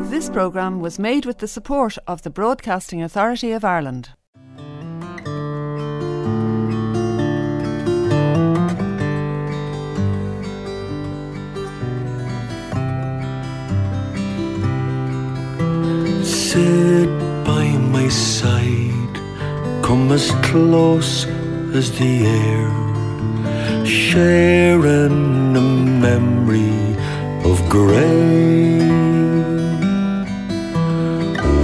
This programme was made with the support of the Broadcasting Authority of Ireland. Sit by my side, come as close as the air, sharing a memory of grey.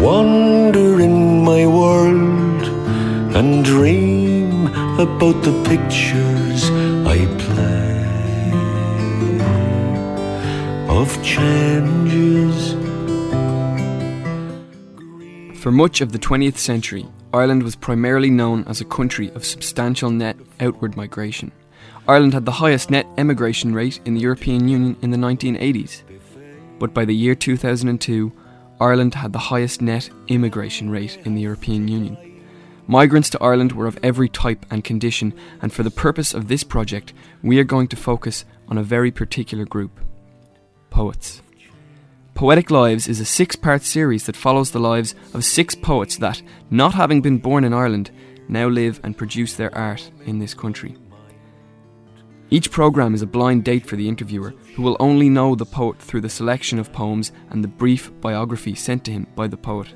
Wander in my world and dream about the pictures I play of changes. For much of the 20th century, Ireland was primarily known as a country of substantial net outward migration. Ireland had the highest net emigration rate in the European Union in the 1980s. But by the year 2002, Ireland had the highest net immigration rate in the European Union. Migrants to Ireland were of every type and condition, and for the purpose of this project, we are going to focus on a very particular group poets. Poetic Lives is a six part series that follows the lives of six poets that, not having been born in Ireland, now live and produce their art in this country. Each programme is a blind date for the interviewer, who will only know the poet through the selection of poems and the brief biography sent to him by the poet.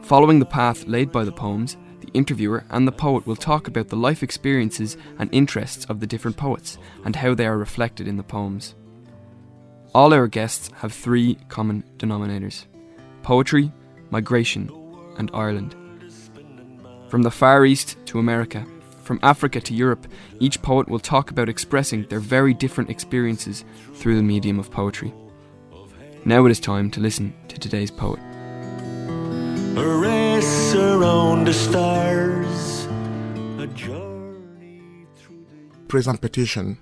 Following the path laid by the poems, the interviewer and the poet will talk about the life experiences and interests of the different poets and how they are reflected in the poems. All our guests have three common denominators poetry, migration, and Ireland. From the Far East to America, from Africa to Europe, each poet will talk about expressing their very different experiences through the medium of poetry. Now it is time to listen to today's poet. A race around the stars, a journey through the Praise and petition.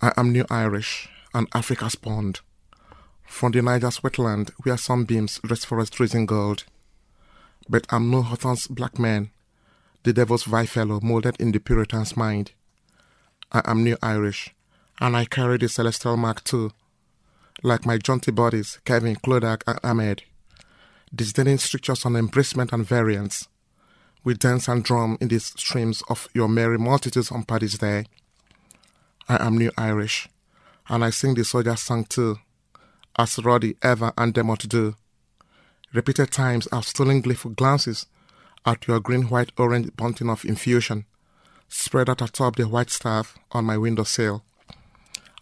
I am New Irish and Africa's pond. From the Niger's wetland where sunbeams dress forest trees in gold. But I'm no Hawthorne's black man, the devil's vile fellow molded in the Puritan's mind. I am New Irish, and I carry the celestial mark too, like my jaunty bodies, Kevin, Clodagh, and Ahmed, disdaining strictures on embracement and variance. We dance and drum in the streams of your merry multitudes on Paddy's Day. I am New Irish, and I sing the soldier's song too, as Roddy, ever and Dermot do. Repeated times I've stolen gleeful glances at your green, white, orange bunting of infusion, spread out atop the white staff on my windowsill.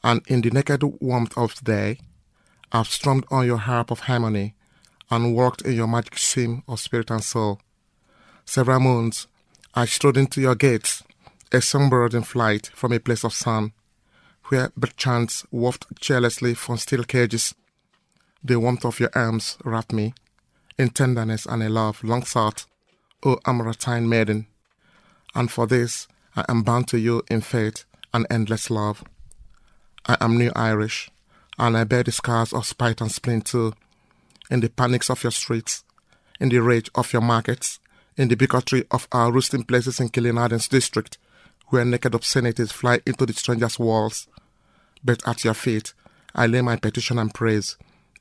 And in the naked warmth of the day, I've strummed on your harp of harmony and worked in your magic seam of spirit and soul. Several moons, I strode into your gates, a songbird in flight from a place of sun, where bird-chants wafted cheerlessly from steel cages. The warmth of your arms wrapped me in tenderness and a love long sought, O Amaratine maiden. And for this, I am bound to you in faith and endless love. I am New Irish, and I bear the scars of spite and spleen too, in the panics of your streets, in the rage of your markets, in the bigotry of our roosting places in Killinarden's district, where naked obscenities fly into the stranger's walls. But at your feet, I lay my petition and praise,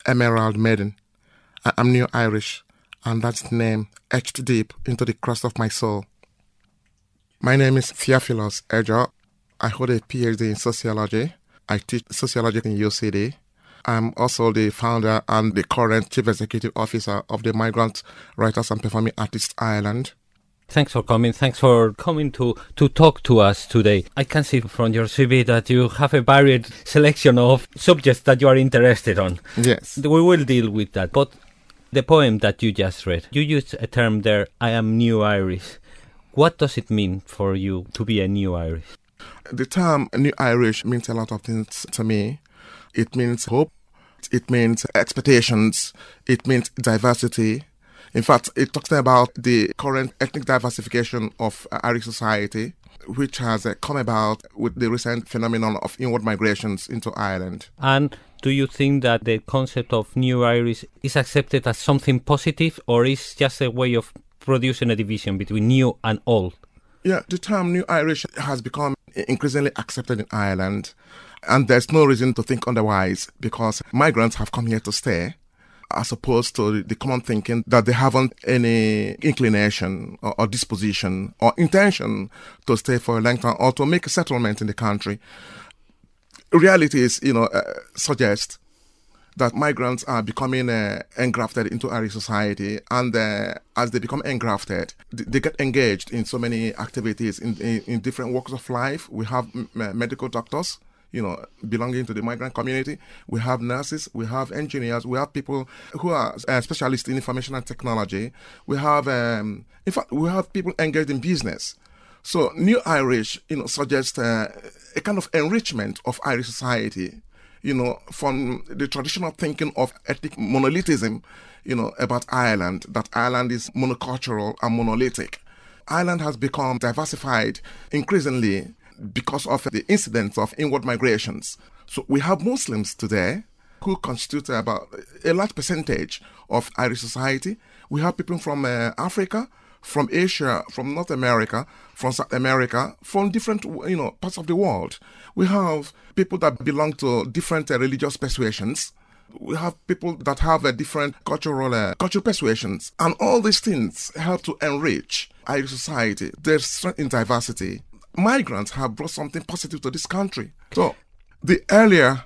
Emerald Maiden. I am New Irish, and that's the name etched deep into the crust of my soul. My name is Theophilus Ejorh. I hold a PhD in sociology. I teach sociology in UCD. I'm also the founder and the current chief executive officer of the Migrant Writers and Performing Artists Ireland. Thanks for coming. Thanks for coming to, to talk to us today. I can see from your CV that you have a varied selection of subjects that you are interested on. Yes. We will deal with that. But the poem that you just read, you used a term there, I am New Irish. What does it mean for you to be a New Irish? The term New Irish means a lot of things to me. It means hope, it means expectations, it means diversity. In fact, it talks about the current ethnic diversification of Irish society, which has uh, come about with the recent phenomenon of inward migrations into Ireland. And do you think that the concept of New Irish is accepted as something positive or is just a way of producing a division between new and old? Yeah, the term New Irish has become increasingly accepted in Ireland, and there's no reason to think otherwise because migrants have come here to stay. As opposed to the common thinking that they haven't any inclination or, or disposition or intention to stay for a long time or to make a settlement in the country. Reality is, you know, uh, suggest that migrants are becoming uh, engrafted into Irish society, and uh, as they become engrafted, they get engaged in so many activities in, in, in different walks of life. We have medical doctors, you know, belonging to the migrant community. We have nurses, we have engineers, we have people who are uh, specialists in information and technology. We have, um, in fact, we have people engaged in business. So, New Irish, you know, suggests uh, a kind of enrichment of Irish society you know, from the traditional thinking of ethnic monolithism, you know, about Ireland, that Ireland is monocultural and monolithic. Ireland has become diversified increasingly because of the incidence of inward migrations. So we have Muslims today who constitute about a large percentage of Irish society. We have people from uh, Africa, from Asia, from North America, from South America, from different you know parts of the world. We have people that belong to different uh, religious persuasions. We have people that have a different cultural uh, cultural persuasions, and all these things help to enrich our society. There's strength in diversity. Migrants have brought something positive to this country. So, the earlier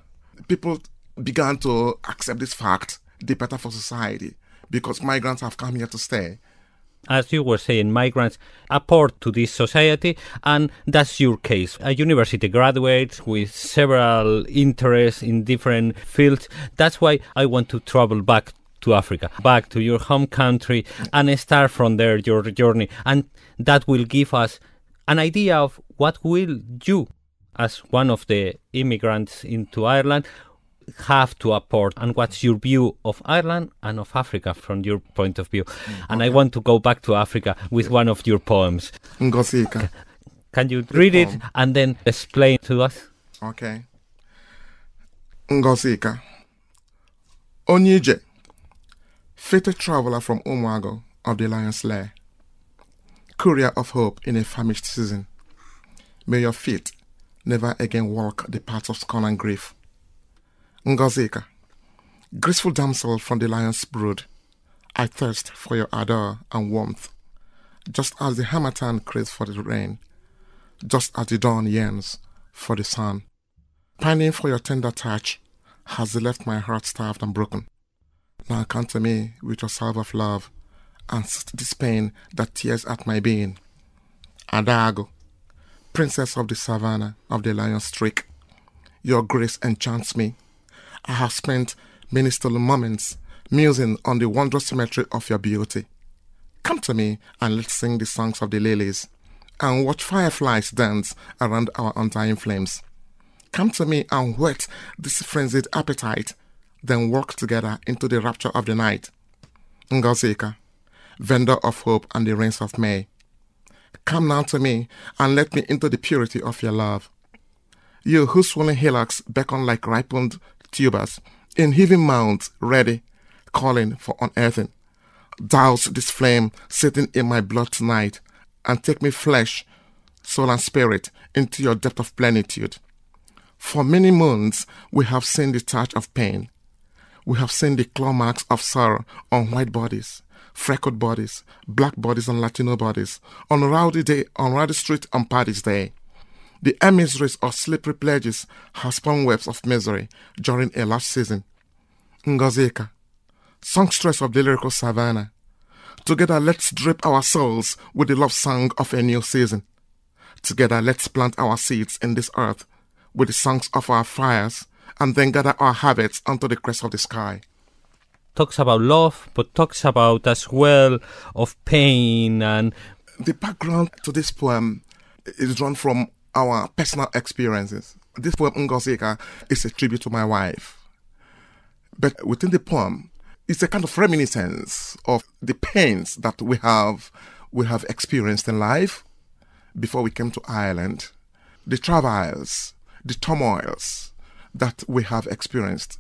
people began to accept this fact, the better for society, because migrants have come here to stay as you were saying, migrants apport to this society, and that's your case. A university graduate with several interests in different fields. That's why I want to travel back to Africa, back to your home country, and start from there your journey. And that will give us an idea of what will you, as one of the immigrants into Ireland, have to apport and what's your view of Ireland and of Africa from your point of view. Mm, and I want to go back to Africa with one of your poems. Ngozika. Can you read it and then explain to us? Okay. Ngozika. Onyije, fated traveler from Umuago of the Lion's Lair, courier of hope in a famished season. May your feet never again walk the paths of scorn and grief Ngozika, graceful damsel from the lion's brood, I thirst for your ardor and warmth, just as the harmattan craves for the rain, just as the dawn yearns for the sun. Pining for your tender touch has left my heart starved and broken. Now come to me with your salve of love and sit this pain that tears at my being. Adago, princess of the savannah of the lion's streak, your grace enchants me I have spent many stolen moments musing on the wondrous symmetry of your beauty. Come to me and let's sing the songs of the lilies and watch fireflies dance around our undying flames. Come to me and whet this frenzied appetite, then walk together into the rapture of the night. Ngozika, vendor of hope and the rains of May. Come now to me and let me into the purity of your love. You whose swollen hillocks beckon like ripened tubers in heaving mounds ready, calling for unearthing. Douse this flame sitting in my blood tonight, and take me flesh, soul, and spirit into your depth of plenitude. For many moons we have seen the touch of pain. We have seen the claw marks of sorrow on white bodies, freckled bodies, black bodies, and Latino bodies, on a rowdy day, on rowdy street on parties day. The emissaries of slippery pledges have spun webs of misery during a last season. Ngozika, songstress of the lyrical savannah. Together, let's drip our souls with the love song of a new season. Together, let's plant our seeds in this earth with the songs of our fires, and then gather our habits onto the crest of the sky. Talks about love, but talks about as well of pain and. The background to this poem is drawn from our personal experiences. This poem, Ngozika, is a tribute to my wife. But within the poem, it's a kind of reminiscence of the pains that we have we have experienced in life before we came to Ireland, the travails, the turmoils that we have experienced.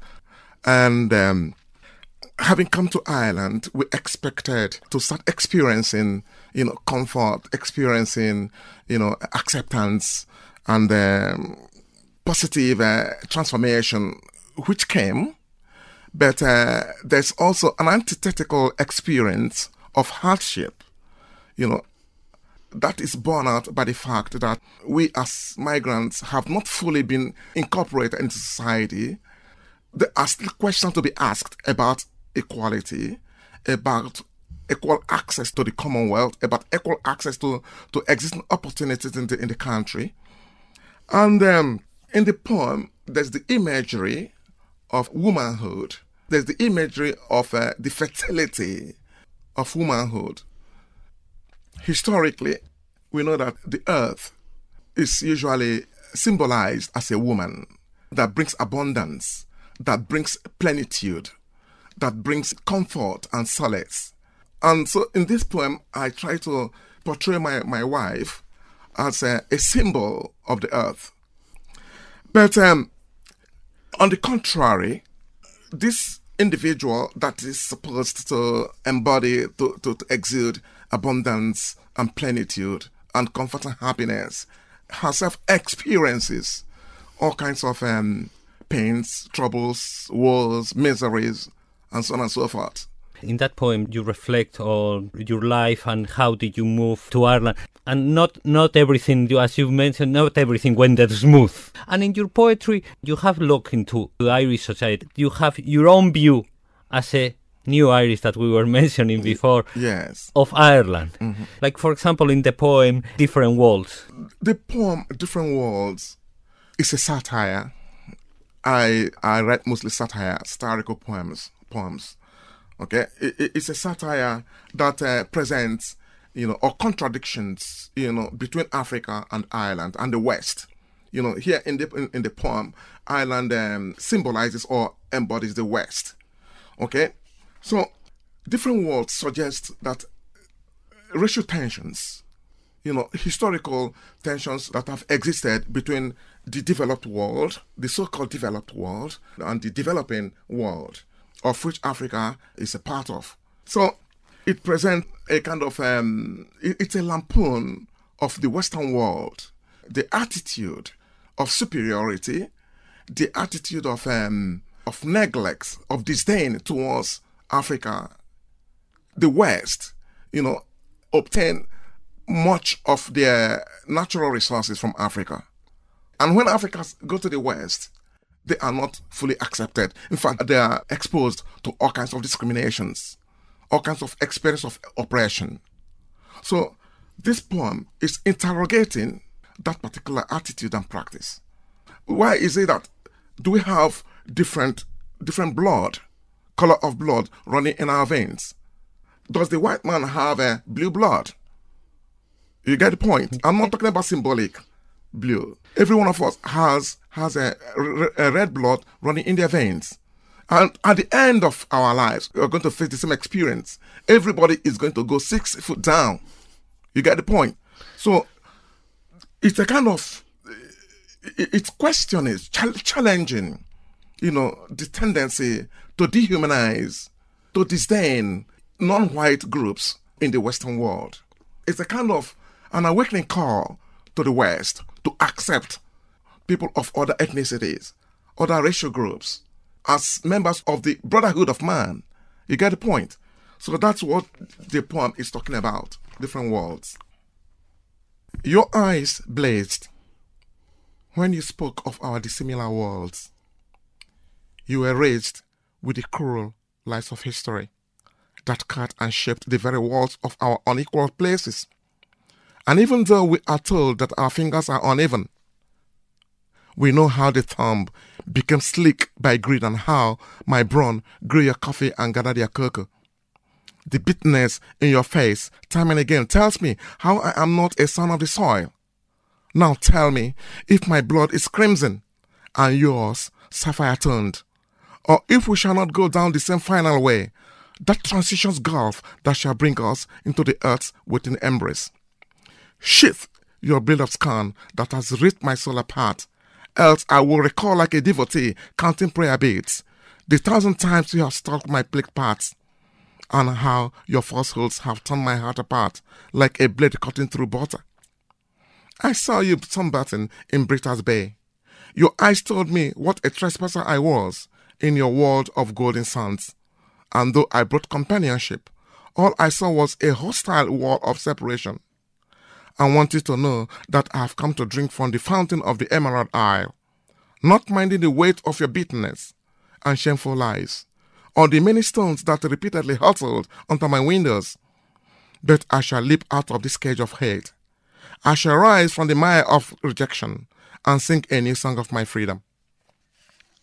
And um, having come to Ireland, we expected to start experiencing, you know, comfort, experiencing, you know, acceptance and um, positive uh, transformation, which came. But uh, there's also an antithetical experience of hardship, you know, that is borne out by the fact that we as migrants have not fully been incorporated into society. There are still questions to be asked about equality, about equal access to the Commonwealth, about equal access to, to existing opportunities in the, in the country. And um, in the poem, there's the imagery of womanhood, there's the imagery of uh, the fertility of womanhood. Historically, we know that the earth is usually symbolized as a woman that brings abundance, that brings plenitude, that brings comfort and solace. And so in this poem, I try to portray my, my wife as a, a symbol of the earth. But um, on the contrary, this individual that is supposed to embody, to, to, to exude abundance and plenitude and comfort and happiness, herself experiences all kinds of um, pains, troubles, woes, miseries, and so on and so forth. In that poem, you reflect on your life and how did you move to Ireland. And not not everything, as you mentioned, not everything went that smooth. And in your poetry, you have looked into the Irish society. You have your own view as a new Irish that we were mentioning before Yes. of Ireland. Mm-hmm. Like, for example, in the poem Different Worlds. The poem Different Worlds is a satire. I I write mostly satire, satirical poems. Poems, okay. It, it- it's a satire that uh, presents, you know, or contradictions, you know, between Africa and Ireland and the West. You know, here in the in, in the poem, Ireland um, symbolizes or embodies the West. Okay, so different worlds suggest that racial tensions you know, historical tensions that have existed between the developed world, the so-called developed world, and the developing world, of which Africa is a part of. So it presents a kind of, um, it- it's a lampoon of the Western world, the attitude of superiority, the attitude of, um, of neglect, of disdain towards Africa, the West, you know, obtain much of their natural resources from Africa. And when Africans go to the West, they are not fully accepted. In fact, they are exposed to all kinds of discriminations, all kinds of experience of oppression. So, this poem is interrogating that particular attitude and practice. Why is it that do we have different different blood, color of blood running in our veins? Does the white man have a blue blood? You get the point. I'm not talking about symbolic blue. Every one of us has has a, a red blood running in their veins. And at the end of our lives, we're going to face the same experience. Everybody is going to go six foot down. You get the point. So it's a kind of it's questioning, chal- challenging, you know, the tendency to dehumanize, to disdain non-white groups in the Western world. It's a kind of an awakening call to the West to accept people of other ethnicities, other racial groups, as members of the brotherhood of man. You get the point? So that's what the poem is talking about different worlds. Your eyes blazed when you spoke of our dissimilar worlds. You were raised with the cruel lies of history that cut and shaped the very walls of our unequal places. And even though we are told that our fingers are uneven, we know how the thumb became slick by greed and how my brawn grew your coffee and gathered your cocoa. The bitterness in your face, time and again, tells me how I am not a son of the soil. Now tell me if my blood is crimson and yours sapphire toned, or if we shall not go down the same final way, that transitions gulf that shall bring us into the earth's waiting embrace. Sheath your blade of scorn that has ripped my soul apart, else I will recall like a devotee counting prayer beads, the thousand times you have struck my plague parts, and how your falsehoods have torn my heart apart like a blade cutting through butter. I saw you sunbathing in Brittas Bay. Your eyes told me what a trespasser I was, in your world of golden sands. And though I brought companionship, all I saw was a hostile wall of separation. I want you to know that I have come to drink from the fountain of the Emerald Isle, not minding the weight of your bitterness and shameful lies, or the many stones that repeatedly hurtled under my windows. But I shall leap out of this cage of hate. I shall rise from the mire of rejection and sing a new song of my freedom.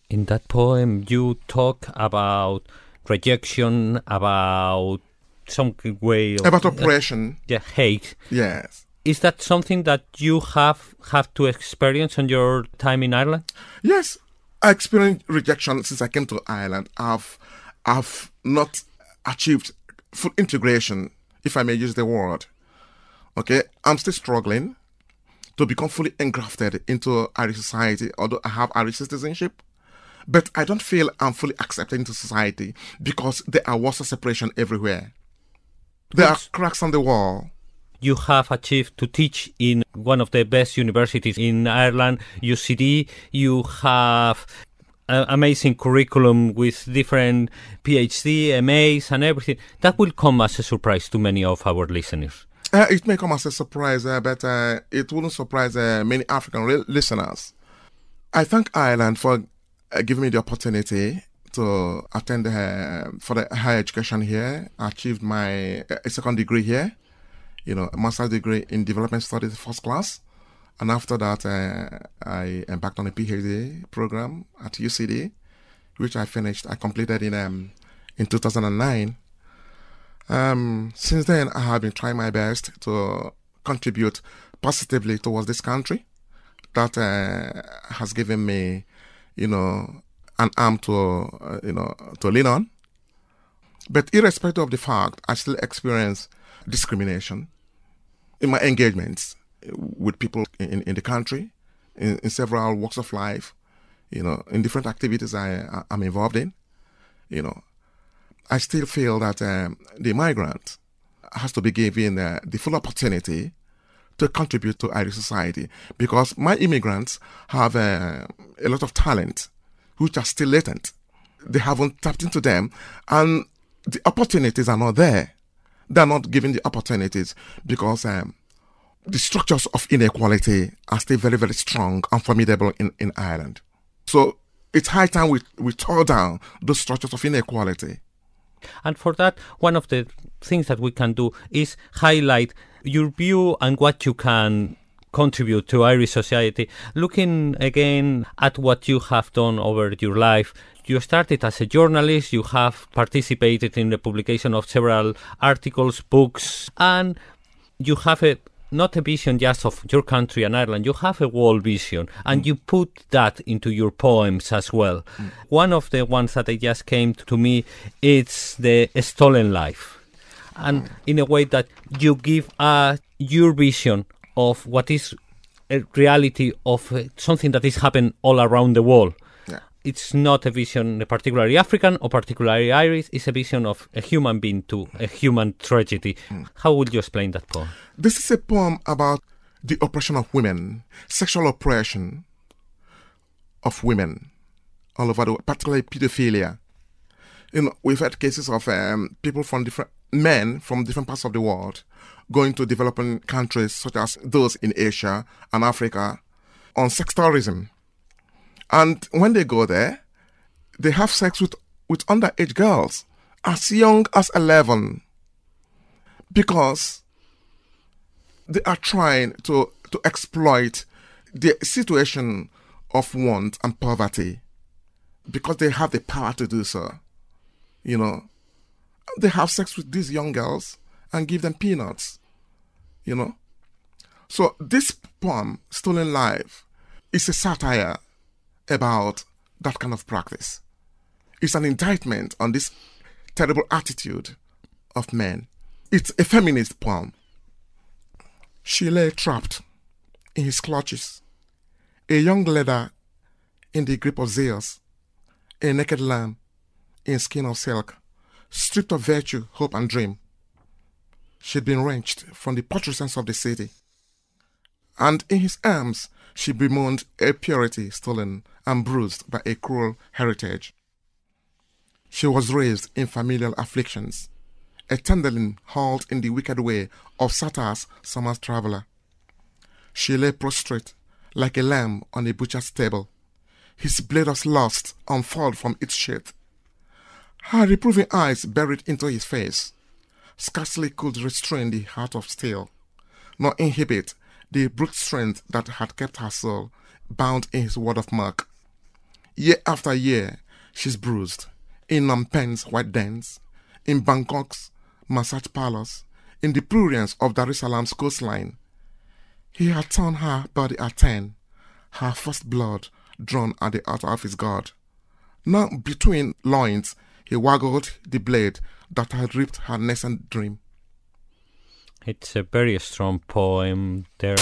In that poem, you talk about rejection, about some way of About oppression, yeah, hate. yes. Is that something that you have have to experience on your time in Ireland? Yes, I experienced rejection since I came to Ireland. I've, I've not achieved full integration, if I may use the word. Okay, I'm still struggling to become fully engrafted into Irish society, although I have Irish citizenship. But I don't feel I'm fully accepted into society because there are walls of separation everywhere. There are cracks on the wall. You have achieved to teach in one of the best universities in Ireland, UCD. You have amazing curriculum with different PhD, MAs, and everything. That will come as a surprise to many of our listeners. Uh, it may come as a surprise, uh, but uh, it wouldn't surprise uh, many African re- listeners. I thank Ireland for uh, giving me the opportunity to attend uh, for the higher education here. I achieved my second degree here, you know, a master's degree in development studies, first class. And after that, uh, I embarked on a PhD program at UCD, which I finished, I completed in um, in 2009. Um, since then, I have been trying my best to contribute positively towards this country that uh, has given me, you know, an arm to, uh, you know, to lean on. But irrespective of the fact, I still experience discrimination in my engagements with people in, in the country, in, in several walks of life, you know, in different activities I, I'm involved in, you know. I still feel that um, the migrant has to be given uh, the full opportunity to contribute to Irish society because my immigrants have uh, a lot of talent which are still latent. They haven't tapped into them and the opportunities are not there. They're not given the opportunities because um, the structures of inequality are still very, very strong and formidable in, in Ireland. So it's high time we, we tore down those structures of inequality. And for that, one of the things that we can do is highlight your view and what you can contribute to Irish society. Looking again at what you have done over your life, you started as a journalist, you have participated in the publication of several articles, books, and you have a not a vision just of your country and Ireland, you have a world vision and you put that into your poems as well. One of the ones that just came to me, it's the stolen life. And in a way that you give uh, your vision of what is a reality of uh, something that is happening all around the world. Yeah. It's not a vision particularly African or particularly Irish, it's a vision of a human being to a human tragedy. How would you explain that poem? This is a poem about the oppression of women, sexual oppression of women all over the world, particularly pedophilia. You know, we've had cases of um, people from different men from different parts of the world going to developing countries such as those in Asia and Africa on sex tourism. And when they go there, they have sex with, with underage girls as young as 11 because they are trying to, to exploit the situation of want and poverty because they have the power to do so. You know, they have sex with these young girls and give them peanuts. You know, so this poem, Stolen Life, is a satire about that kind of practice. It's an indictment on this terrible attitude of men. It's a feminist poem. She lay trapped in his clutches, a young Leda in the grip of Zeus, a naked lamb in skin of silk, stripped of virtue, hope, and dream. She'd been wrenched from the patricians of the city, and in his arms she bemoaned a purity stolen and bruised by a cruel heritage. She was raised in familial afflictions, a tenderling hauled in the wicked way of Satyr's summer's traveller. She lay prostrate like a lamb on a butcher's table, his blade of lust unfurled from its sheath. Her reproving eyes buried into his face scarcely could restrain the heart of steel, nor inhibit the brute strength that had kept her soul bound in his word of mark. Year after year, she's bruised in Phnom Penh's white dens, in Bangkok's massage parlors, in the prurience of Dar es Salaam's coastline. He had torn her body at ten, her first blood drawn at the altar of his God. Now between loins he waggled the blade that had ripped her nascent dream. It's a very strong poem there.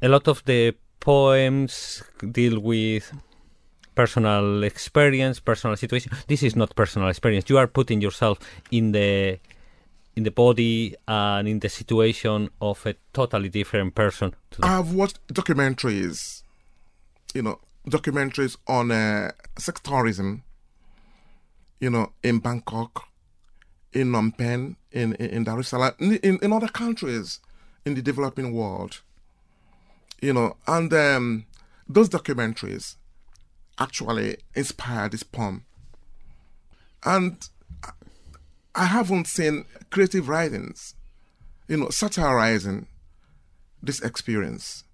A lot of the poems deal with personal experience, personal situation. This is not personal experience. You are putting yourself in the in the body and in the situation of a totally different person. I've watched documentaries, you know, documentaries on uh, sex tourism, you know, in Bangkok, in Phnom Penh, in, in, in Dar es Salaam, in, in, other countries in the developing world. You know, and um, those documentaries actually inspired this poem. And I haven't seen creative writings, you know, satirizing this experience.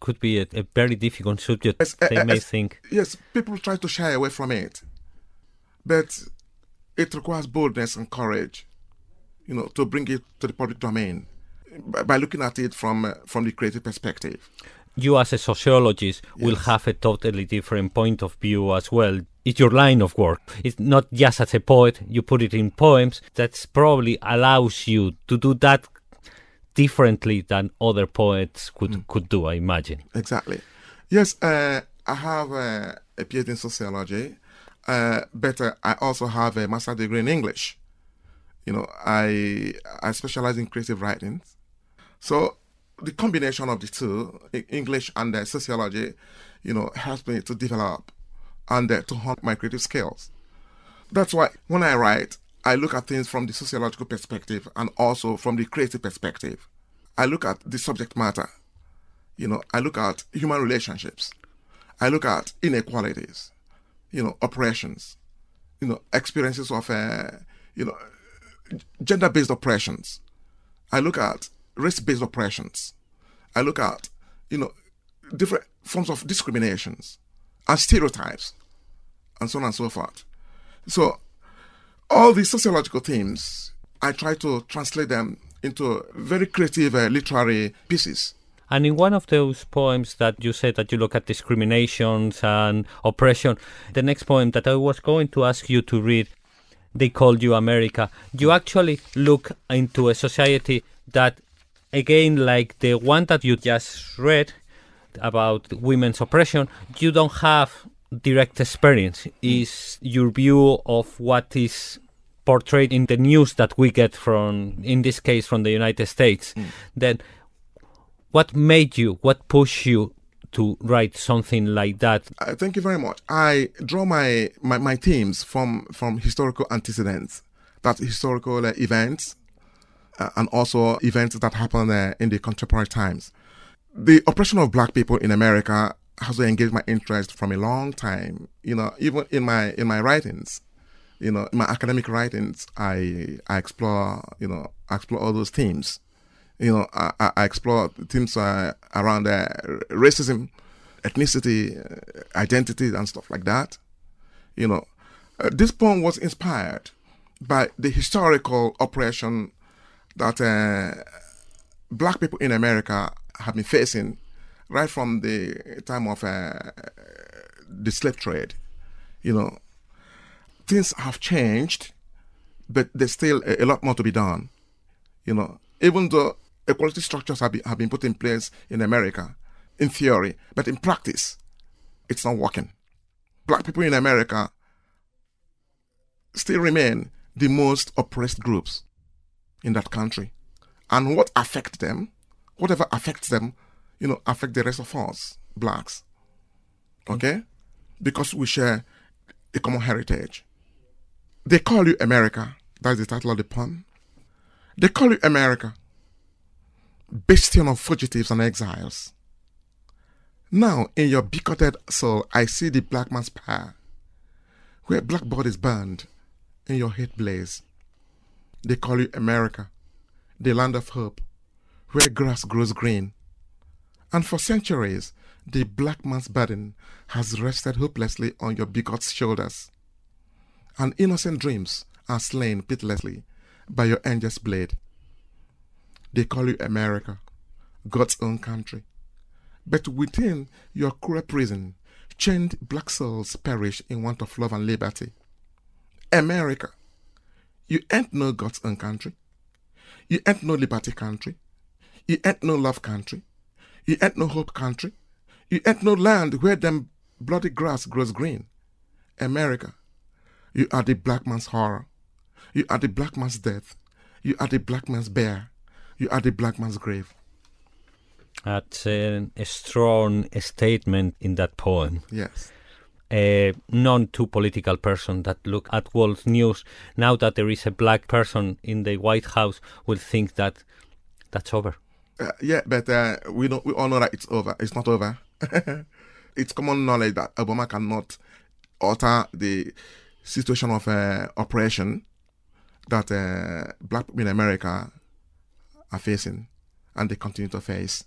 Could be a, a very difficult subject, Yes, they may think. Yes, people try to shy away from it, but it requires boldness and courage, you know, to bring it to the public domain by, by looking at it from uh, from the creative perspective. You, as a sociologist, will have a totally different point of view as well. It's your line of work. It's not just as a poet, you put it in poems. That's probably allows you to do that differently than other poets could, could do, I imagine. Exactly. Yes, uh, I have uh, a PhD in sociology, uh, uh, I also have a master degree in English. You know, I I specialize in creative writing. So the combination of the two, English and uh, sociology, you know, helps me to develop and uh, to hone my creative skills. That's why when I write, I look at things from the sociological perspective and also from the creative perspective. I look at the subject matter. You know, I look at human relationships. I look at inequalities, you know, oppressions, you know, experiences of, uh, you know, gender based oppressions. I look at race based oppressions. I look at, you know, different forms of discriminations and stereotypes and so on and so forth. So, all these sociological themes, I try to translate them into very creative uh, literary pieces. And in one of those poems that you said that you look at discriminations and oppression, the next poem that I was going to ask you to read, They Called You America, you actually look into a society that, again, like the one that you just read about women's oppression, you don't have direct experience. Is your view of what is portrayed in the news that we get from, in this case, from the United States. Mm. Then what made you, what pushed you to write something like that? Uh, thank you very much. I draw my, my, my themes from, from historical antecedents, that historical uh, events, uh, and also events that happen uh, in the contemporary times. The oppression of black people in America has engaged my interest from a long time. You know, even in my in my writings, you know, in my academic writings, I I explore you know I explore all those themes. You know, I, I explore themes uh, around uh, racism, ethnicity, uh, identity, and stuff like that. You know, uh, this poem was inspired by the historical oppression that uh, black people in America have been facing right from the time of uh, the slave trade. You know, things have changed, but there's still a, a lot more to be done. You know, even though equality structures have been, have been put in place in America, in theory, but in practice, it's not working. Black people in America still remain the most oppressed groups in that country. And what affects them, whatever affects them, you know, affect the rest of us, blacks. Okay? Because we share a common heritage. They call you America. That's the title of the poem. They call you America, bastion of fugitives and exiles. Now, in your bigoted soul, I see the black man's power, where black bodies burned in your hate blaze. They call you America, the land of hope, where grass grows green. And for centuries, the black man's burden has rested hopelessly on your bigot's shoulders. And innocent dreams are slain pitilessly by your angel's blade. They call you America, God's own country. But within your cruel prison, chained black souls perish in want of love and liberty. America, you ain't no God's own country. You ain't no liberty country. You ain't no love country. You ain't no hope country. You ain't no land where them bloody grass grows green. America, you are the black man's horror. You are the black man's death. You are the black man's bear. You are the black man's grave. That's a, a strong statement in that poem. Yes. A non too political person that look at world news now that there is a black person in the White House will think that that's over. Uh, yeah, but uh, we don't. We all know that it's over. It's not over. it's common knowledge that Obama cannot alter the situation of uh, oppression that uh, black people in America are facing, and they continue to face.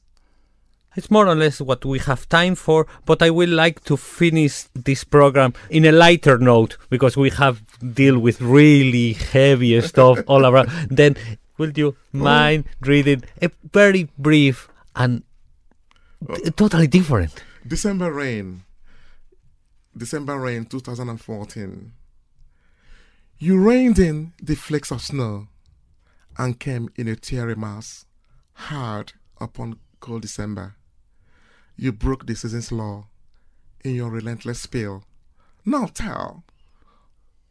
It's more or less what we have time for, but I would like to finish this program in a lighter note because we have deal with really heavy stuff all around. Then, will you oh. mind reading a very brief and t- totally different? December rain. December rain 2014. You rained in the flakes of snow and came in a teary mass, hard upon cold December. You broke the season's law in your relentless spill. Now tell,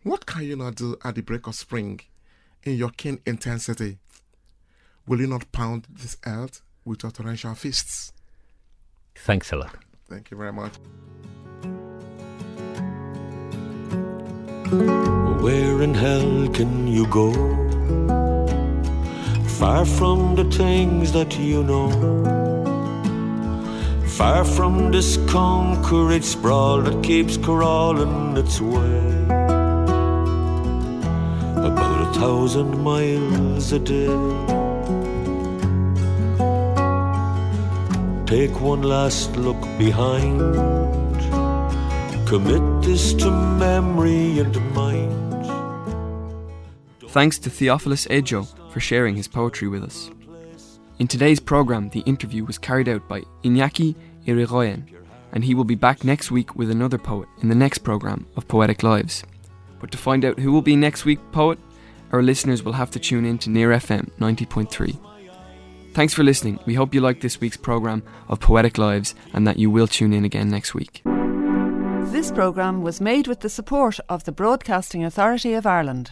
what can you not do at the break of spring in your keen intensity? Will you not pound this earth with your torrential fists? Thanks a lot. Thank you very much. Where in hell can you go? Far from the things that you know. Far from this concrete sprawl that keeps crawling its way. About a thousand miles a day. Take one last look behind. Commit this to memory and mind. Thanks to Theophilus Ejorh for sharing his poetry with us. In today's programme, the interview was carried out by Iñaki Irigoyen, and he will be back next week with another poet in the next programme of Poetic Lives. But to find out who will be next week's poet, our listeners will have to tune in to Near FM 90.3. Thanks for listening. We hope you liked this week's programme of Poetic Lives and that you will tune in again next week. This programme was made with the support of the Broadcasting Authority of Ireland.